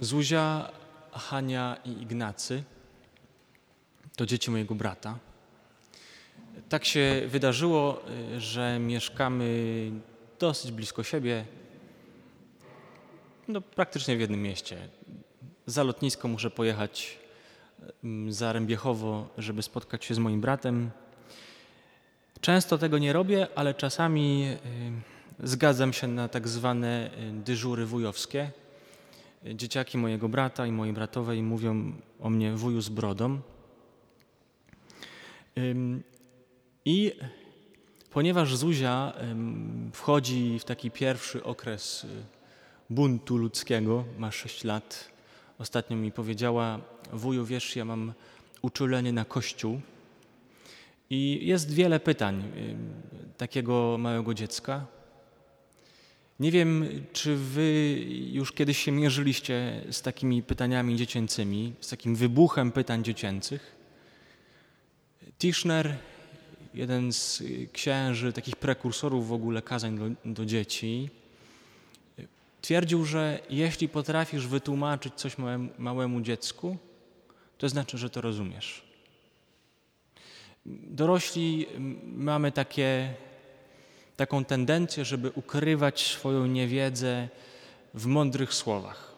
Zuzia, Hania i Ignacy to dzieci mojego brata. Tak się wydarzyło, że mieszkamy dosyć blisko siebie, no praktycznie w jednym mieście. Za lotnisko muszę pojechać mm, za Rębiechowo, żeby spotkać się z moim bratem. Często tego nie robię, ale czasami y, zgadzam się na tak zwane y, dyżury wujowskie. Dzieciaki mojego brata i mojej bratowej mówią o mnie wuju z brodą. I ponieważ Zuzia wchodzi w taki pierwszy okres y, buntu ludzkiego, ma 6 lat, ostatnio mi powiedziała, wuju wiesz, ja mam uczulenie na kościół i jest wiele pytań takiego małego dziecka. Nie wiem, czy wy już kiedyś się mierzyliście z takimi pytaniami dziecięcymi, z takim wybuchem pytań dziecięcych. Tischner, jeden z księży, takich prekursorów w ogóle kazań do, do dzieci, twierdził, że jeśli potrafisz wytłumaczyć coś małemu, małemu dziecku, to znaczy, że to rozumiesz. Dorośli mamy takie taką tendencję, żeby ukrywać swoją niewiedzę w mądrych słowach.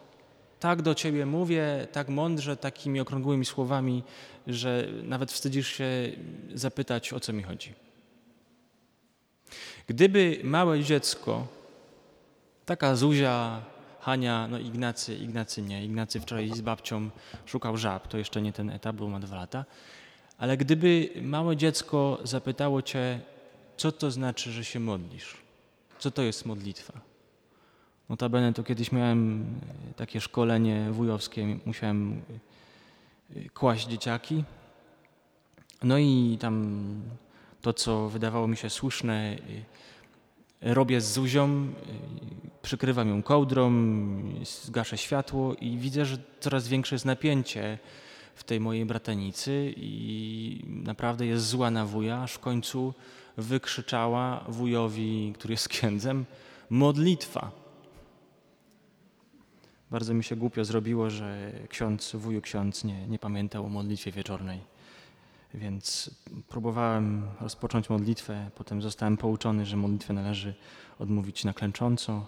Tak do ciebie mówię, tak mądrze, takimi okrągłymi słowami, że nawet wstydzisz się zapytać, o co mi chodzi. Gdyby małe dziecko, taka Zuzia, Hania, no Ignacy, Ignacy nie, Ignacy wczoraj z babcią szukał żab, to jeszcze nie ten etap, bo ma dwa lata, ale gdyby małe dziecko zapytało cię, co to znaczy, że się modlisz? Co to jest modlitwa? Notabene to kiedyś miałem e, takie szkolenie wujowskie, musiałem e, kłaść dzieciaki. No i tam to, co wydawało mi się słuszne, e, robię z Zuzią, przykrywam ją kołdrą, zgaszę światło i widzę, że coraz większe jest napięcie w tej mojej bratanicy i naprawdę jest zła na wuja, aż w końcu wykrzyczała wujowi, który jest księdzem, modlitwa. Bardzo mi się głupio zrobiło, że ksiądz, wuju ksiądz nie, nie pamiętał o modlitwie wieczornej. Więc próbowałem rozpocząć modlitwę, potem zostałem pouczony, że modlitwę należy odmówić na klęcząco.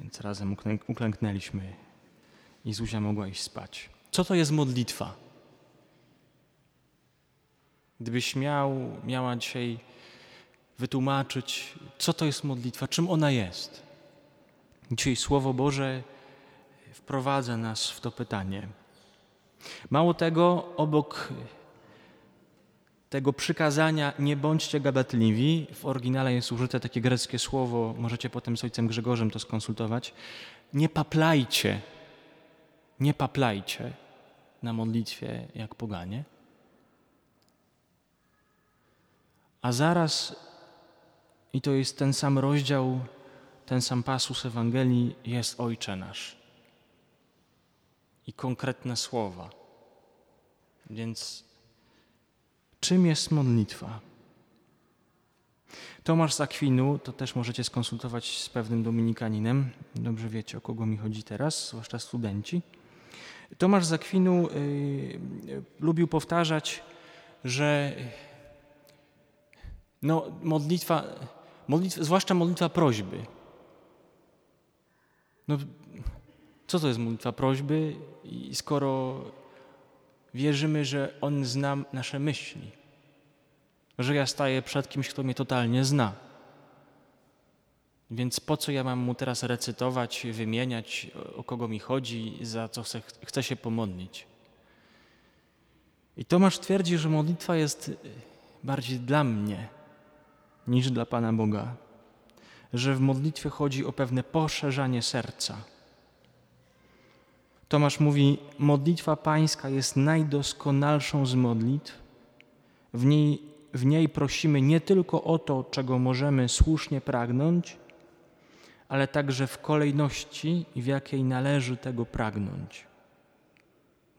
Więc razem uklęknęliśmy i Zuzia mogła iść spać. Co to jest modlitwa? Gdybyś miał, miała dzisiaj wytłumaczyć, co to jest modlitwa, czym ona jest. Dzisiaj Słowo Boże wprowadza nas w to pytanie. Mało tego, obok tego przykazania nie bądźcie gadatliwi, w oryginale jest użyte takie greckie słowo, możecie potem z ojcem Grzegorzem to skonsultować, nie paplajcie, nie paplajcie na modlitwie jak poganie. A zaraz, i to jest ten sam rozdział, ten sam pasus Ewangelii, jest Ojcze nasz. I konkretne słowa. Więc czym jest modlitwa? Tomasz z Akwinu, to też możecie skonsultować z pewnym dominikaninem. Dobrze wiecie, o kogo mi chodzi teraz, zwłaszcza studenci. Tomasz z Akwinu y, y, lubił powtarzać, że no, modlitwa, modlitwa, zwłaszcza modlitwa prośby. No, co to jest modlitwa prośby, skoro wierzymy, że On zna nasze myśli, że ja staję przed kimś, kto mnie totalnie zna. Więc po co ja mam mu teraz recytować, wymieniać, o kogo mi chodzi, za co chcę, się pomodlić? I Tomasz twierdzi, że modlitwa jest bardziej dla mnie, niż dla Pana Boga, że w modlitwie chodzi o pewne poszerzanie serca. Tomasz mówi: Modlitwa Pańska jest najdoskonalszą z modlitw. W niej, w niej prosimy nie tylko o to, czego możemy słusznie pragnąć, ale także w kolejności, w jakiej należy tego pragnąć.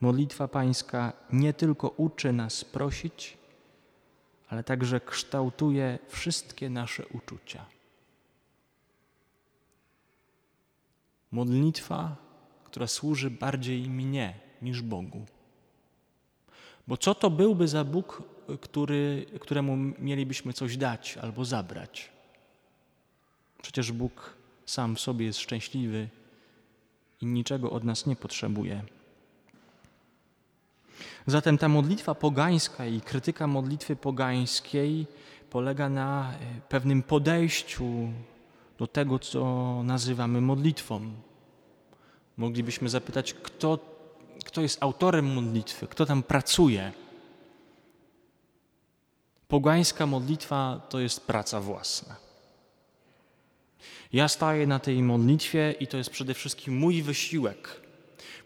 Modlitwa Pańska nie tylko uczy nas prosić, ale także kształtuje wszystkie nasze uczucia. Modlitwa, która służy bardziej mnie niż Bogu. Bo co to byłby za Bóg, który, któremu mielibyśmy coś dać albo zabrać? Przecież Bóg sam w sobie jest szczęśliwy i niczego od nas nie potrzebuje. Zatem ta modlitwa pogańska i krytyka modlitwy pogańskiej polega na e, pewnym podejściu do tego, co nazywamy modlitwą. Moglibyśmy zapytać, kto, kto jest autorem modlitwy, kto tam pracuje. Pogańska modlitwa to jest praca własna. Ja staję na tej modlitwie i to jest przede wszystkim mój wysiłek.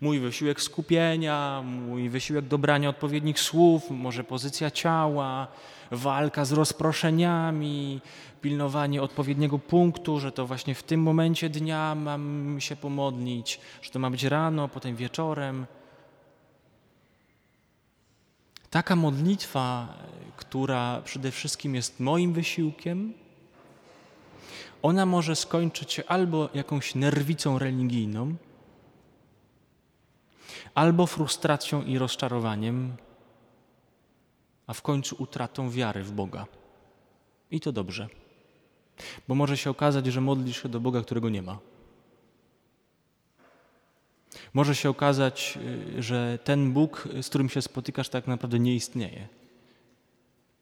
Mój wysiłek skupienia, mój wysiłek dobrania odpowiednich słów, może pozycja ciała, walka z rozproszeniami, pilnowanie odpowiedniego punktu, że to właśnie w tym momencie dnia mam się pomodlić, że to ma być rano, potem wieczorem. Taka modlitwa, która przede wszystkim jest moim wysiłkiem, ona może skończyć się albo jakąś nerwicą religijną, albo frustracją i rozczarowaniem, a w końcu utratą wiary w Boga. I to dobrze, bo może się okazać, że modlisz się do Boga, którego nie ma. Może się okazać, y, że ten Bóg, z którym się spotykasz, tak naprawdę nie istnieje.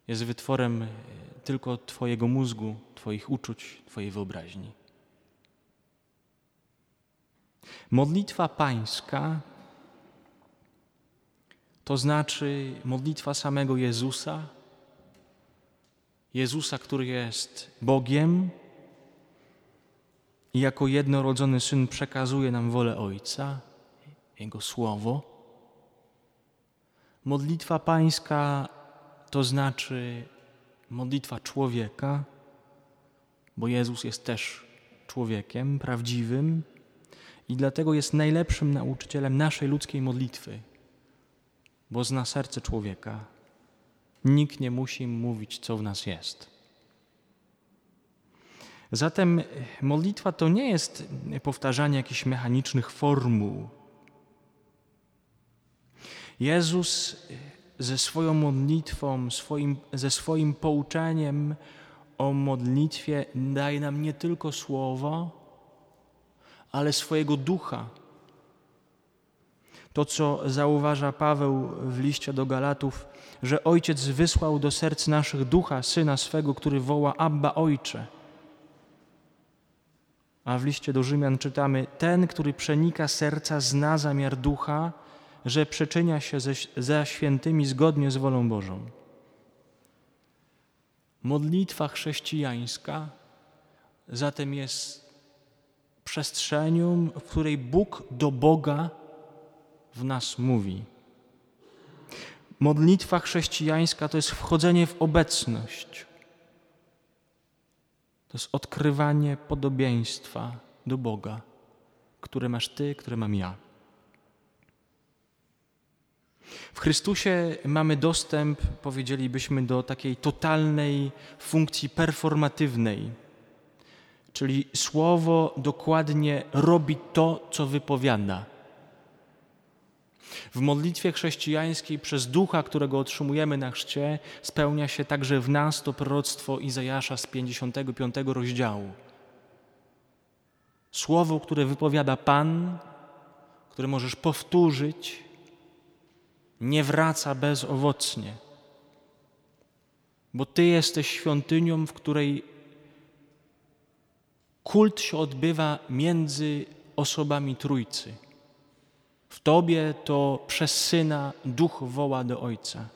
Jest wytworem y, tylko Twojego mózgu, Twoich uczuć, Twojej wyobraźni. Modlitwa Pańska to znaczy modlitwa samego Jezusa, Jezusa, który jest Bogiem i jako jednorodzony Syn przekazuje nam wolę Ojca, Jego Słowo. Modlitwa Pańska to znaczy modlitwa człowieka, bo Jezus jest też człowiekiem prawdziwym i dlatego jest najlepszym nauczycielem naszej ludzkiej modlitwy bo zna serce człowieka. Nikt nie musi mówić, co w nas jest. Zatem modlitwa to nie jest powtarzanie jakichś mechanicznych formuł. Jezus ze swoją modlitwą, swoim, ze swoim pouczeniem o modlitwie daje nam nie tylko słowo, ale swojego ducha to, co zauważa Paweł w liście do Galatów, że Ojciec wysłał do serc naszych ducha Syna swego, który woła Abba Ojcze. A w liście do Rzymian czytamy: Ten, który przenika serca, zna zamiar ducha, że przyczynia się ze, ze świętymi zgodnie z wolą Bożą. Modlitwa chrześcijańska zatem jest przestrzenią, w której Bóg do Boga w nas mówi. Modlitwa chrześcijańska to jest wchodzenie w obecność. To jest odkrywanie podobieństwa do Boga, które masz Ty, które mam ja. W Chrystusie mamy dostęp, powiedzielibyśmy, do takiej totalnej funkcji performatywnej, czyli słowo dokładnie robi to, co wypowiada. W modlitwie chrześcijańskiej przez ducha, którego otrzymujemy na chrzcie, spełnia się także w nas to proroctwo Izajasza z 55 rozdziału. Słowo, które wypowiada Pan, które możesz powtórzyć, nie wraca bezowocnie, bo Ty jesteś świątynią, w której kult się odbywa między osobami Trójcy. W Tobie to przez Syna Duch woła do Ojca.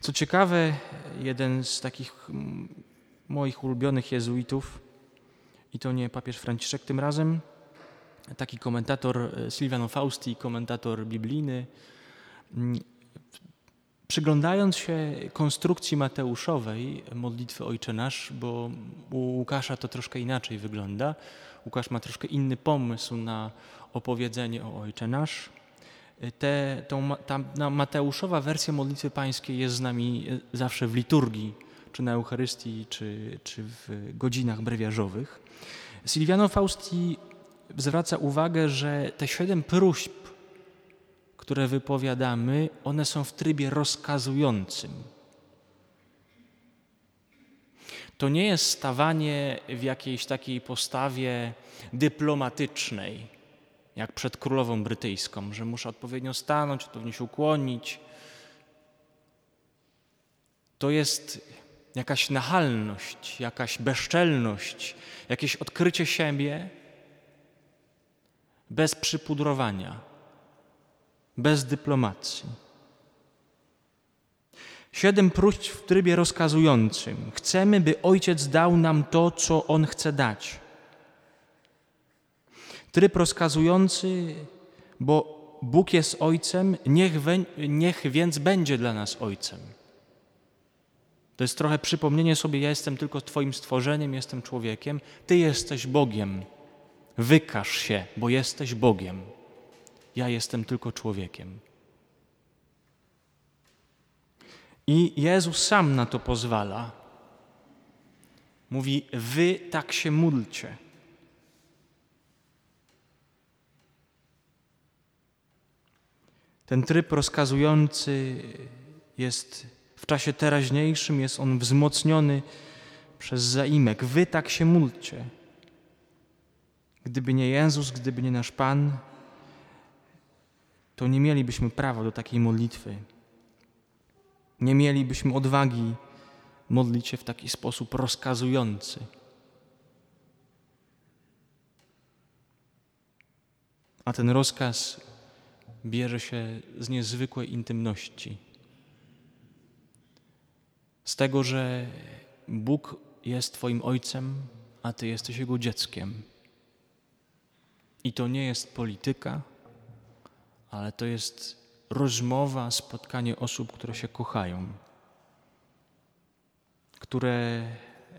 Co ciekawe, jeden z takich moich ulubionych jezuitów, i to nie papież Franciszek tym razem, taki komentator e, Silvano Fausti, komentator biblijny, przyglądając się konstrukcji mateuszowej modlitwy Ojcze Nasz, bo u Łukasza to troszkę inaczej wygląda, Łukasz ma troszkę inny pomysł na opowiedzenie o Ojcze Nasz. Te, tą, ta Mateuszowa wersja modlitwy pańskiej jest z nami e, zawsze w liturgii, czy na Eucharystii, czy, czy w godzinach brewiarzowych. Silviano Fausti zwraca uwagę, że te siedem próśb, które wypowiadamy, one są w trybie rozkazującym. To nie jest stawanie w jakiejś takiej postawie dyplomatycznej, jak przed królową brytyjską, że muszę odpowiednio stanąć, odpowiednio się ukłonić. To jest jakaś nachalność, jakaś bezczelność, jakieś odkrycie siebie bez przypudrowania, bez dyplomacji. Siedem próśb w trybie rozkazującym. Chcemy, by Ojciec dał nam to, co On chce dać. Tryb rozkazujący, bo Bóg jest Ojcem, niech, niech więc będzie dla nas Ojcem. To jest trochę przypomnienie sobie, ja jestem tylko Twoim stworzeniem, jestem człowiekiem, Ty jesteś Bogiem. Wykaż się, bo jesteś Bogiem. Ja jestem tylko człowiekiem. I Jezus sam na to pozwala. Mówi: Wy tak się módlcie. Ten tryb rozkazujący jest w czasie teraźniejszym, jest on wzmocniony przez zaimek. Wy tak się módlcie. Gdyby nie Jezus, gdyby nie nasz Pan, to nie mielibyśmy prawa do takiej modlitwy. Nie mielibyśmy odwagi modlić się w taki sposób rozkazujący. A ten rozkaz bierze się z niezwykłej intymności. Z tego, że Bóg jest Twoim Ojcem, a Ty jesteś Jego dzieckiem. I to nie jest polityka, ale to jest rozmowa, spotkanie osób, które się kochają, które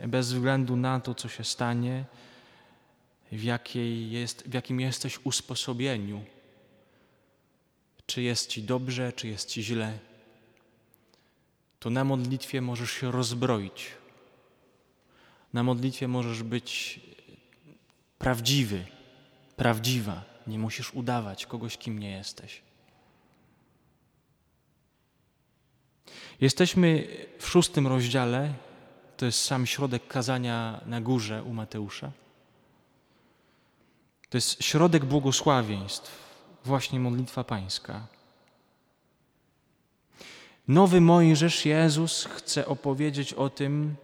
bez względu na to, co się stanie, w, jakiej jest, w jakim jesteś usposobieniu, czy jest ci dobrze, czy jest ci źle, to na modlitwie możesz się rozbroić. Na modlitwie możesz być prawdziwy, prawdziwa. Nie musisz udawać kogoś, kim nie jesteś. Jesteśmy w szóstym rozdziale, to jest sam środek kazania na górze u Mateusza. To jest środek błogosławieństw, właśnie modlitwa pańska. Nowy Mojżesz Jezus chce opowiedzieć o tym,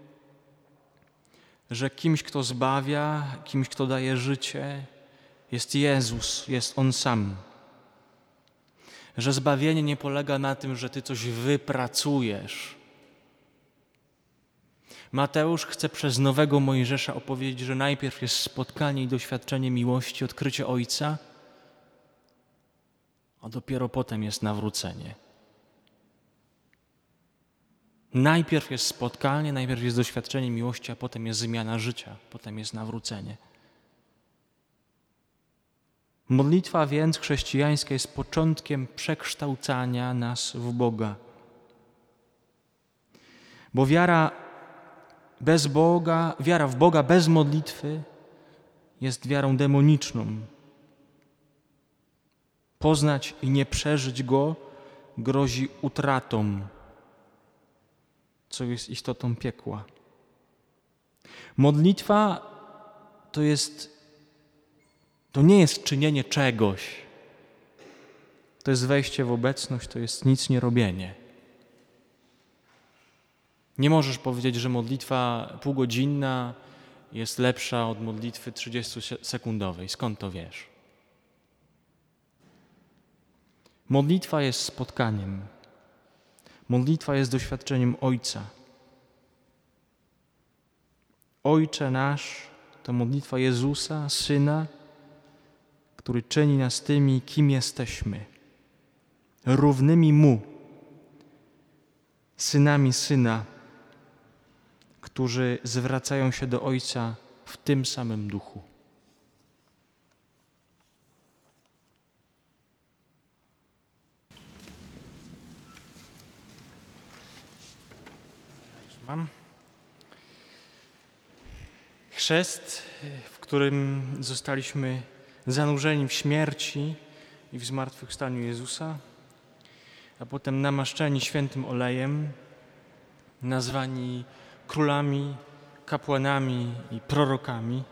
że kimś, kto zbawia, kimś, kto daje życie, jest Jezus, jest On sam. Że zbawienie nie polega na tym, że Ty coś wypracujesz. Mateusz chce przez nowego Mojżesza opowiedzieć, że najpierw jest spotkanie i doświadczenie miłości, odkrycie Ojca, a dopiero potem jest nawrócenie. Najpierw jest spotkanie, najpierw jest doświadczenie miłości, a potem jest zmiana życia, potem jest nawrócenie. Modlitwa więc chrześcijańska jest początkiem przekształcania nas w Boga. Bo wiara bez Boga, wiara w Boga bez modlitwy jest wiarą demoniczną. Poznać i nie przeżyć Go grozi utratą co jest istotą piekła. Modlitwa to jest, to nie jest czynienie czegoś. To jest wejście w obecność, to jest nic nie robienie. Nie możesz powiedzieć, że modlitwa półgodzinna jest lepsza od modlitwy 30-sekundowej. Skąd to wiesz? Modlitwa jest spotkaniem. Modlitwa jest doświadczeniem Ojca. Ojcze nasz to modlitwa Jezusa, Syna, który czyni nas tymi, kim jesteśmy, równymi Mu, synami Syna, którzy zwracają się do Ojca w tym samym duchu. Mam. Chrzest, w którym zostaliśmy zanurzeni w śmierci i w zmartwychwstaniu Jezusa, a potem namaszczeni świętym olejem, nazwani królami, kapłanami i prorokami.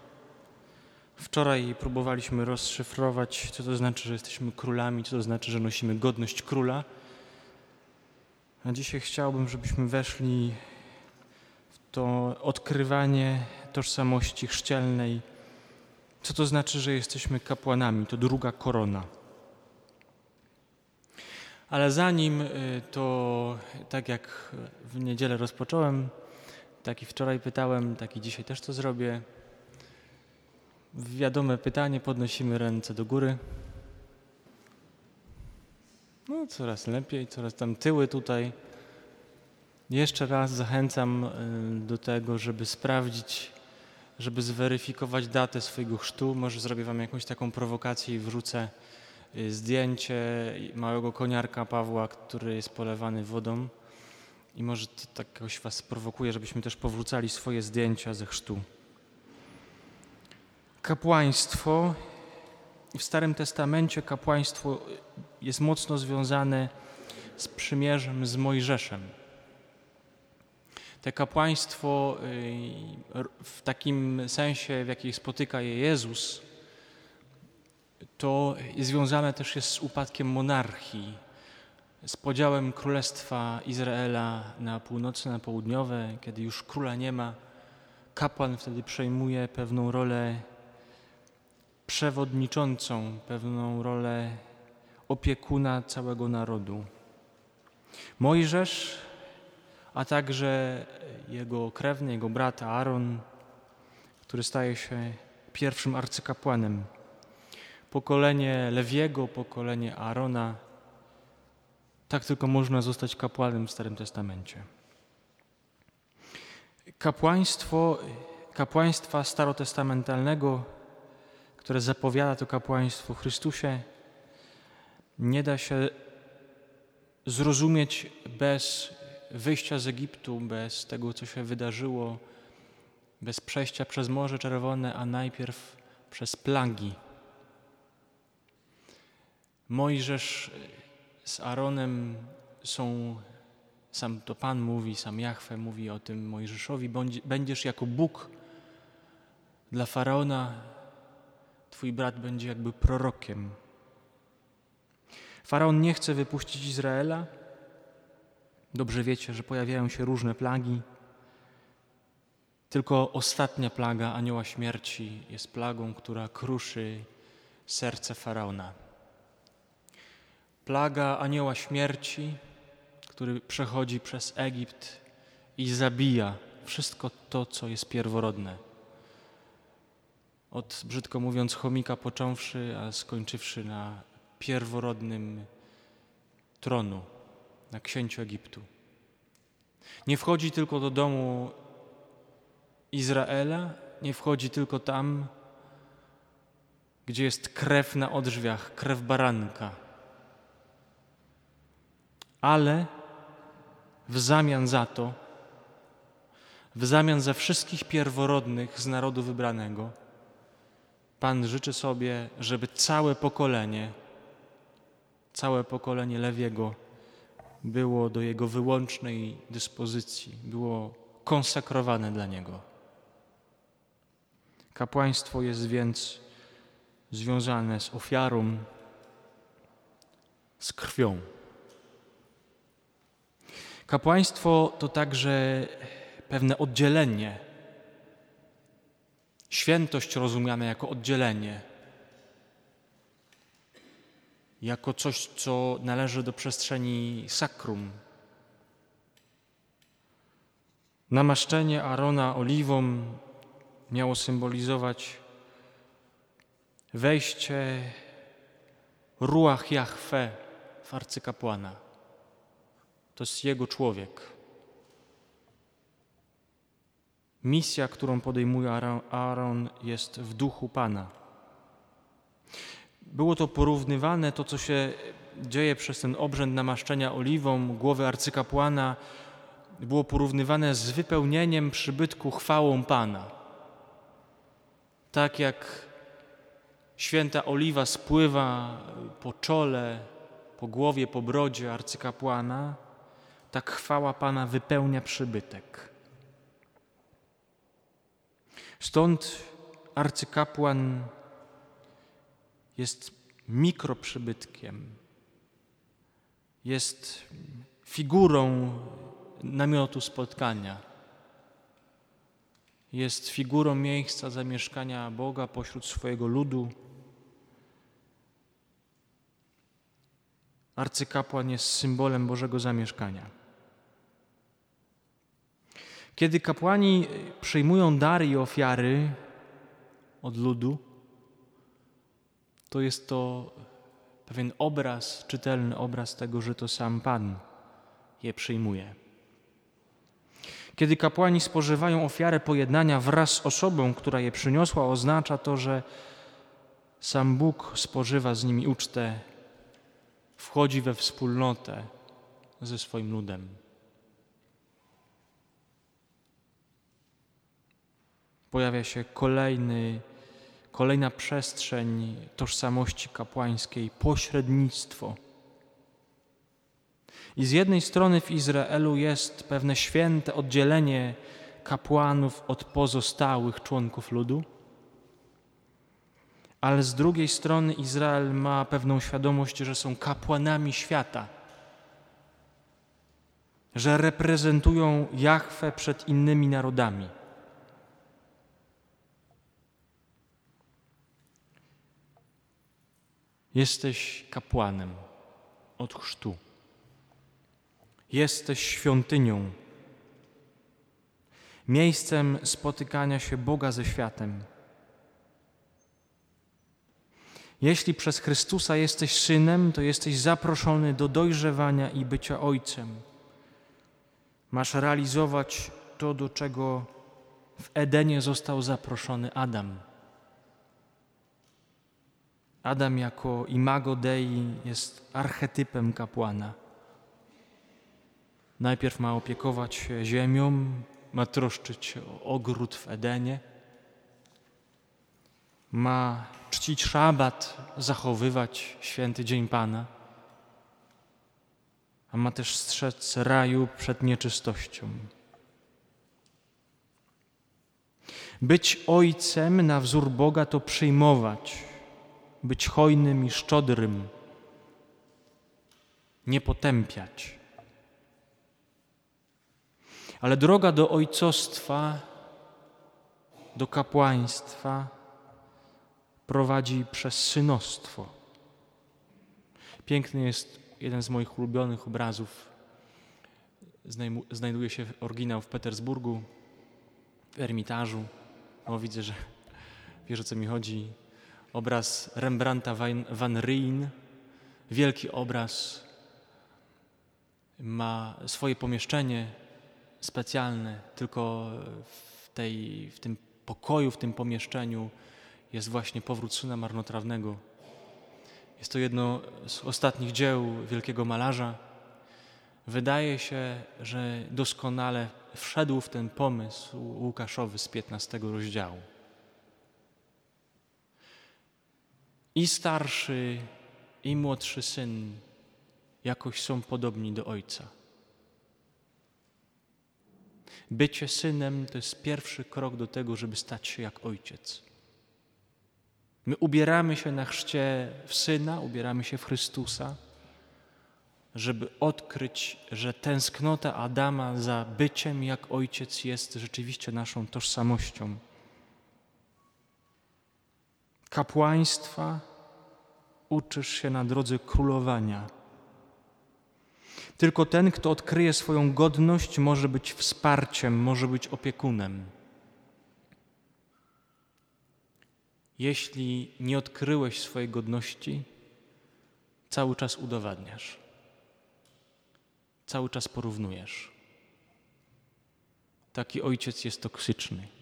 Wczoraj próbowaliśmy rozszyfrować, co to znaczy, że jesteśmy królami, co to znaczy, że nosimy godność króla. A dzisiaj chciałbym, żebyśmy weszli w to odkrywanie tożsamości chrzcielnej. Co to znaczy, że jesteśmy kapłanami? To druga korona. Ale zanim y, to, tak jak w niedzielę rozpocząłem, tak i wczoraj pytałem, tak i dzisiaj też to zrobię. Wiadome pytanie, podnosimy ręce do góry. No, coraz lepiej, coraz tam tyły tutaj. Jeszcze raz zachęcam y, do tego, żeby sprawdzić, żeby zweryfikować datę swojego chrztu. Może zrobię Wam jakąś taką prowokację i wrzucę y, zdjęcie małego koniarka Pawła, który jest polewany wodą. I może to tak jakoś Was sprowokuje, żebyśmy też powrócali swoje zdjęcia ze chrztu. Kapłaństwo w Starym Testamencie kapłaństwo jest mocno związane z przymierzem z Mojżeszem. Te kapłaństwo y, w takim sensie, w jakiej spotyka je Jezus, to związane też jest z upadkiem monarchii, z podziałem Królestwa Izraela na północne, na południowe, kiedy już króla nie ma. Kapłan wtedy przejmuje pewną rolę przewodniczącą, pewną rolę opiekuna całego narodu. Mojżesz, a także jego krewny, jego brat Aaron, który staje się pierwszym arcykapłanem. Pokolenie Lewiego, pokolenie Aarona. Tak tylko można zostać kapłanem w Starym Testamencie. Kapłaństwo, kapłaństwa starotestamentalnego które zapowiada to kapłaństwo Chrystusie, nie da się zrozumieć bez wyjścia z Egiptu, bez tego, co się wydarzyło, bez przejścia przez Morze Czerwone, a najpierw przez plagi. Mojżesz z Aaronem są, sam to Pan mówi, sam Jahwe mówi o tym Mojżeszowi, będziesz jako Bóg dla Faraona, Twój brat będzie jakby prorokiem. Faraon nie chce wypuścić Izraela. Dobrze wiecie, że pojawiają się różne plagi. Tylko ostatnia plaga anioła śmierci jest plagą, która kruszy serce faraona. Plaga anioła śmierci, który przechodzi przez Egipt i zabija wszystko to, co jest pierworodne od, brzydko mówiąc, chomika począwszy, a skończywszy na pierworodnym tronu, na księciu Egiptu. Nie wchodzi tylko do domu Izraela, nie wchodzi tylko tam, gdzie jest krew na odrzwiach, krew baranka. Ale w zamian za to, w zamian za wszystkich pierworodnych z narodu wybranego, Pan życzy sobie, żeby całe pokolenie, całe pokolenie Lewiego było do Jego wyłącznej dyspozycji, było konsekrowane dla Niego. Kapłaństwo jest więc związane z ofiarą, z krwią. Kapłaństwo to także pewne oddzielenie Świętość rozumiane jako oddzielenie, jako coś, co należy do przestrzeni sakrum. Namaszczenie Arona oliwą miało symbolizować wejście ruach Jahwe w arcykapłana. To jest jego człowiek. Misja, którą podejmuje Aaron, jest w duchu Pana. Było to porównywane, to co się dzieje przez ten obrzęd namaszczenia oliwą głowy arcykapłana, było porównywane z wypełnieniem przybytku chwałą Pana. Tak jak Święta oliwa spływa po czole, po głowie, po brodzie arcykapłana, tak chwała Pana wypełnia przybytek. Stąd arcykapłan jest mikroprzybytkiem, jest figurą namiotu spotkania, jest figurą miejsca zamieszkania Boga pośród swojego ludu. Arcykapłan jest symbolem Bożego zamieszkania. Kiedy kapłani przyjmują dary i ofiary od ludu, to jest to pewien obraz, czytelny obraz tego, że to sam Pan je przyjmuje. Kiedy kapłani spożywają ofiarę pojednania wraz z osobą, która je przyniosła, oznacza to, że sam Bóg spożywa z nimi ucztę, wchodzi we wspólnotę ze swoim ludem. Pojawia się kolejny kolejna przestrzeń tożsamości kapłańskiej, pośrednictwo. I z jednej strony w Izraelu jest pewne święte oddzielenie kapłanów od pozostałych członków ludu, ale z drugiej strony Izrael ma pewną świadomość, że są kapłanami świata, że reprezentują Jahwe przed innymi narodami. Jesteś kapłanem od chrztu. Jesteś świątynią, miejscem spotykania się Boga ze światem. Jeśli przez Chrystusa jesteś synem, to jesteś zaproszony do dojrzewania i bycia ojcem. Masz realizować to, do czego w Edenie został zaproszony Adam. Adam jako imago Dei jest archetypem kapłana. Najpierw ma opiekować się ziemią, ma troszczyć się o ogród w Edenie, ma czcić szabat, zachowywać święty dzień Pana, a ma też strzec raju przed nieczystością. Być ojcem na wzór Boga to przyjmować być hojnym i szczodrym, nie potępiać. Ale droga do ojcostwa, do kapłaństwa prowadzi przez synostwo. Piękny jest jeden z moich ulubionych obrazów. Znajduje się oryginał w Petersburgu, w Ermitażu. O, widzę, że wiesz o co mi chodzi obraz Rembrandta van Rijn, wielki obraz, ma swoje pomieszczenie specjalne, tylko w, tej, w tym pokoju, w tym pomieszczeniu jest właśnie powrót syna marnotrawnego. Jest to jedno z ostatnich dzieł wielkiego malarza. Wydaje się, że doskonale wszedł w ten pomysł Łukaszowy z 15 rozdziału. I starszy, i młodszy syn jakoś są podobni do ojca. Bycie synem to jest pierwszy krok do tego, żeby stać się jak ojciec. My ubieramy się na chrzcie w syna, ubieramy się w Chrystusa, żeby odkryć, że tęsknota Adama za byciem jak ojciec jest rzeczywiście naszą tożsamością kapłaństwa uczysz się na drodze królowania. Tylko ten, kto odkryje swoją godność, może być wsparciem, może być opiekunem. Jeśli nie odkryłeś swojej godności, cały czas udowadniasz, cały czas porównujesz. Taki ojciec jest toksyczny.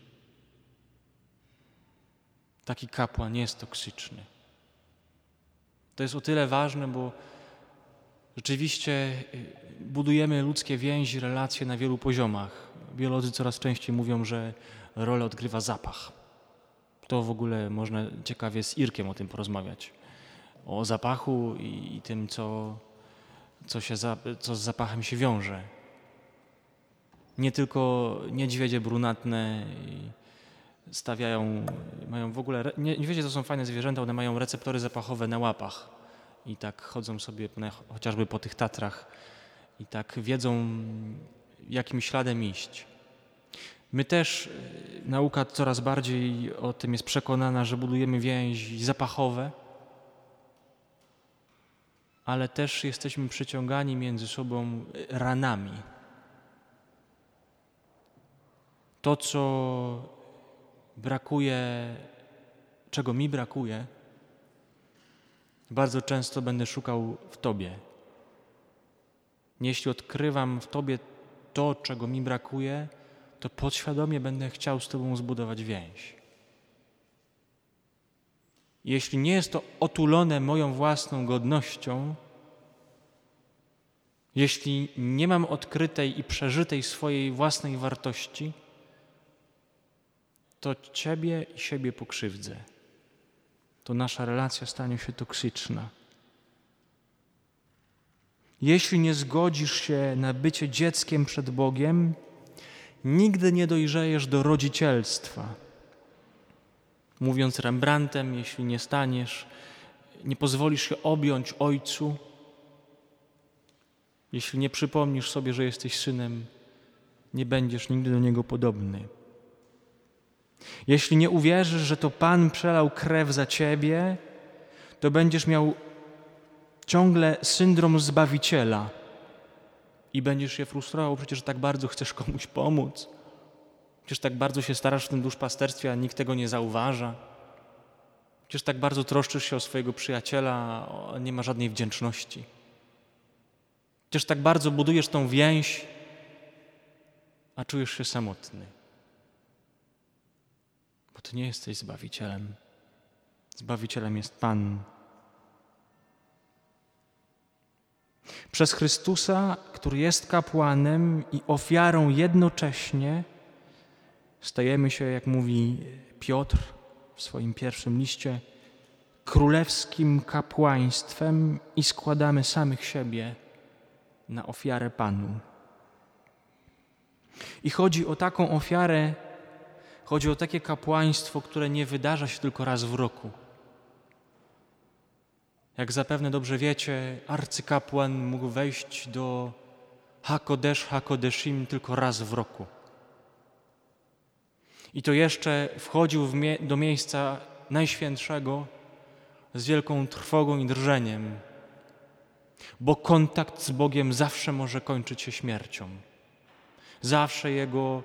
Taki kapłan jest toksyczny. To jest o tyle ważne, bo rzeczywiście y, budujemy ludzkie więzi, relacje na wielu poziomach. Biolodzy coraz częściej mówią, że rolę odgrywa zapach. To w ogóle można ciekawie z Irkiem o tym porozmawiać. O zapachu i, i tym, co, co, się za, co z zapachem się wiąże. Nie tylko niedźwiedzie brunatne stawiają, mają w ogóle, niedźwiedzie to są fajne zwierzęta, one mają receptory zapachowe na łapach i tak chodzą sobie chociażby po tych Tatrach i tak wiedzą, jakim śladem iść. My też, e, nauka coraz bardziej o tym jest przekonana, że budujemy więzi zapachowe, ale też jesteśmy przyciągani między sobą ranami. To, co brakuje, czego mi brakuje, bardzo często będę szukał w Tobie. Jeśli odkrywam w Tobie to, czego mi brakuje, to podświadomie będę chciał z Tobą zbudować więź. Jeśli nie jest to otulone moją własną godnością, jeśli nie mam odkrytej i przeżytej swojej własnej wartości, to Ciebie i siebie pokrzywdzę. To nasza relacja stanie się toksyczna. Jeśli nie zgodzisz się na bycie dzieckiem przed Bogiem, nigdy nie dojrzejesz do rodzicielstwa. Mówiąc Rembrandtem, jeśli nie staniesz, nie pozwolisz się objąć Ojcu, jeśli nie przypomnisz sobie, że jesteś synem, nie będziesz nigdy do Niego podobny. Jeśli nie uwierzysz, że to Pan przelał krew za ciebie, to będziesz miał ciągle syndrom Zbawiciela i będziesz się frustrował, przecież tak bardzo chcesz komuś pomóc. Przecież tak bardzo się starasz w tym duszpasterstwie, a nikt tego nie zauważa. Przecież tak bardzo troszczysz się o swojego przyjaciela, a nie ma żadnej wdzięczności. Przecież tak bardzo budujesz tą więź, a czujesz się samotny. Ty nie jesteś Zbawicielem. Zbawicielem jest Pan. Przez Chrystusa, który jest kapłanem i ofiarą jednocześnie, stajemy się, jak mówi Piotr w swoim pierwszym liście, królewskim kapłaństwem i składamy samych siebie na ofiarę Panu. I chodzi o taką ofiarę, Chodzi o takie kapłaństwo, które nie wydarza się tylko raz w roku. Jak zapewne dobrze wiecie, arcykapłan mógł wejść do Hakodesz, Hakodeszim tylko raz w roku. I to jeszcze wchodził mie do miejsca najświętszego z wielką trwogą i drżeniem, bo kontakt z Bogiem zawsze może kończyć się śmiercią. Zawsze Jego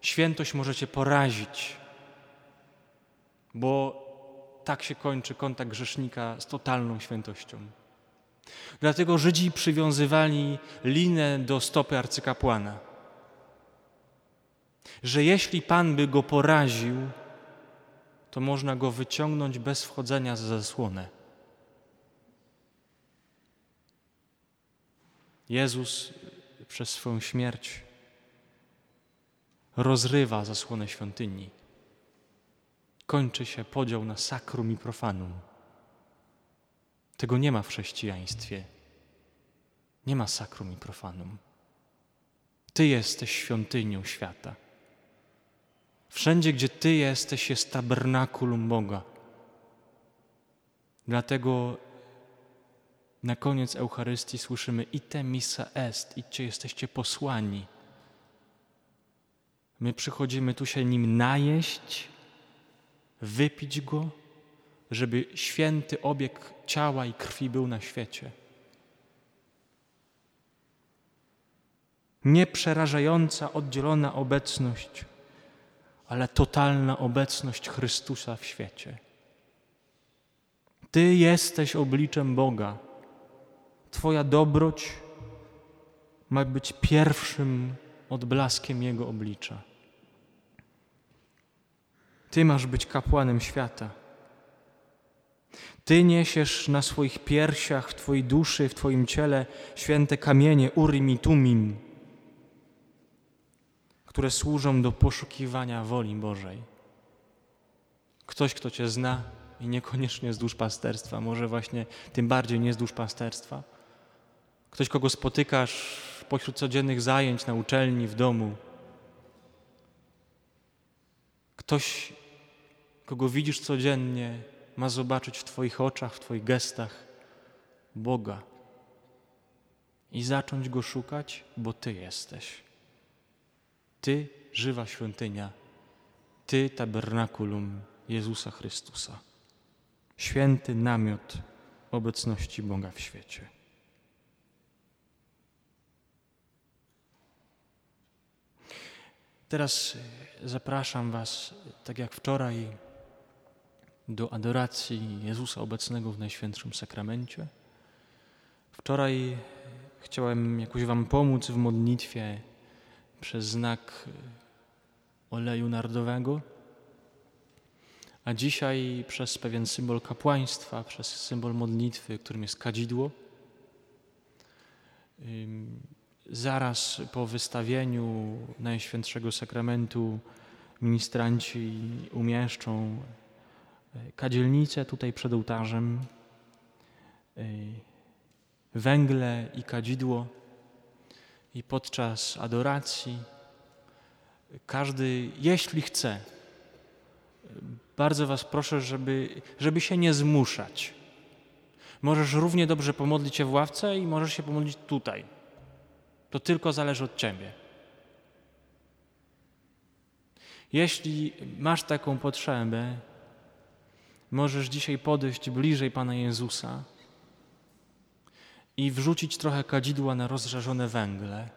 Świętość możecie porazić, bo tak się kończy kontakt grzesznika z totalną świętością. Dlatego Żydzi przywiązywali linę do stopy arcykapłana, że jeśli Pan by go poraził, to można go wyciągnąć bez wchodzenia za zasłonę. Jezus przez swoją śmierć rozrywa zasłonę świątyni. Kończy się podział na sakrum i profanum. Tego nie ma w chrześcijaństwie. Nie ma sakrum i profanum. Ty jesteś świątynią świata. Wszędzie, gdzie Ty jesteś, jest tabernakulum Boga. Dlatego na koniec Eucharystii słyszymy ite missa est, idźcie, jesteście posłani. My przychodzimy tu się nim najeść, wypić go, żeby święty obieg ciała i krwi był na świecie. Nieprzerażająca, oddzielona obecność, ale totalna obecność Chrystusa w świecie. Ty jesteś obliczem Boga. Twoja dobroć ma być pierwszym odblaskiem Jego oblicza. Ty masz być kapłanem świata. Ty niesiesz na swoich piersiach, w Twojej duszy, w Twoim ciele święte kamienie Urim i Tumim, które służą do poszukiwania woli Bożej. Ktoś, kto Cię zna i niekoniecznie z duszpasterstwa, może właśnie tym bardziej nie z duszpasterstwa. Ktoś, kogo spotykasz pośród codziennych zajęć na uczelni, w domu. Ktoś, kogo widzisz codziennie, ma zobaczyć w Twoich oczach, w Twoich gestach Boga i zacząć Go szukać, bo Ty jesteś. Ty, żywa świątynia, Ty, tabernakulum Jezusa Chrystusa. Święty namiot obecności Boga w świecie. Teraz zapraszam Was, tak jak wczoraj, do adoracji Jezusa obecnego w Najświętszym Sakramencie. Wczoraj chciałem jakoś Wam pomóc w modlitwie przez znak oleju nardowego, a dzisiaj przez pewien symbol kapłaństwa, przez symbol modlitwy, którym jest kadzidło. Zaraz po wystawieniu Najświętszego Sakramentu ministranci umieszczą kadzielnicę tutaj przed ołtarzem, e, węgle i kadzidło i podczas adoracji każdy, jeśli chce, bardzo Was proszę, żeby, żeby się nie zmuszać. Możesz równie dobrze pomodlić się w ławce i możesz się pomodlić tutaj to tylko zależy od Ciebie. Jeśli masz taką potrzebę, możesz dzisiaj podejść bliżej Pana Jezusa i wrzucić trochę kadzidła na rozżarzone węgle.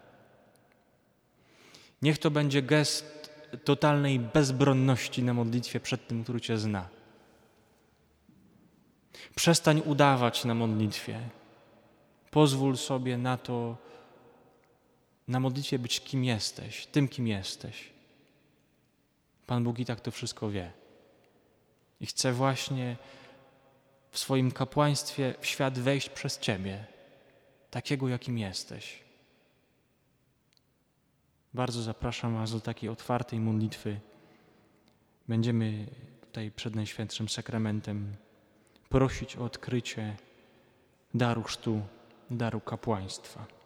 Niech to będzie gest totalnej bezbronności na modlitwie przed tym, który Cię zna. Przestań udawać na modlitwie. Pozwól sobie na to, na modlitwie być kim jesteś, tym kim jesteś. Pan Bóg i tak to wszystko wie. I chce właśnie w swoim kapłaństwie w świat wejść przez Ciebie, takiego jakim jesteś. Bardzo zapraszam Was do takiej otwartej modlitwy. Będziemy tutaj przed Najświętszym Sakramentem prosić o odkrycie daru chrztu, daru kapłaństwa.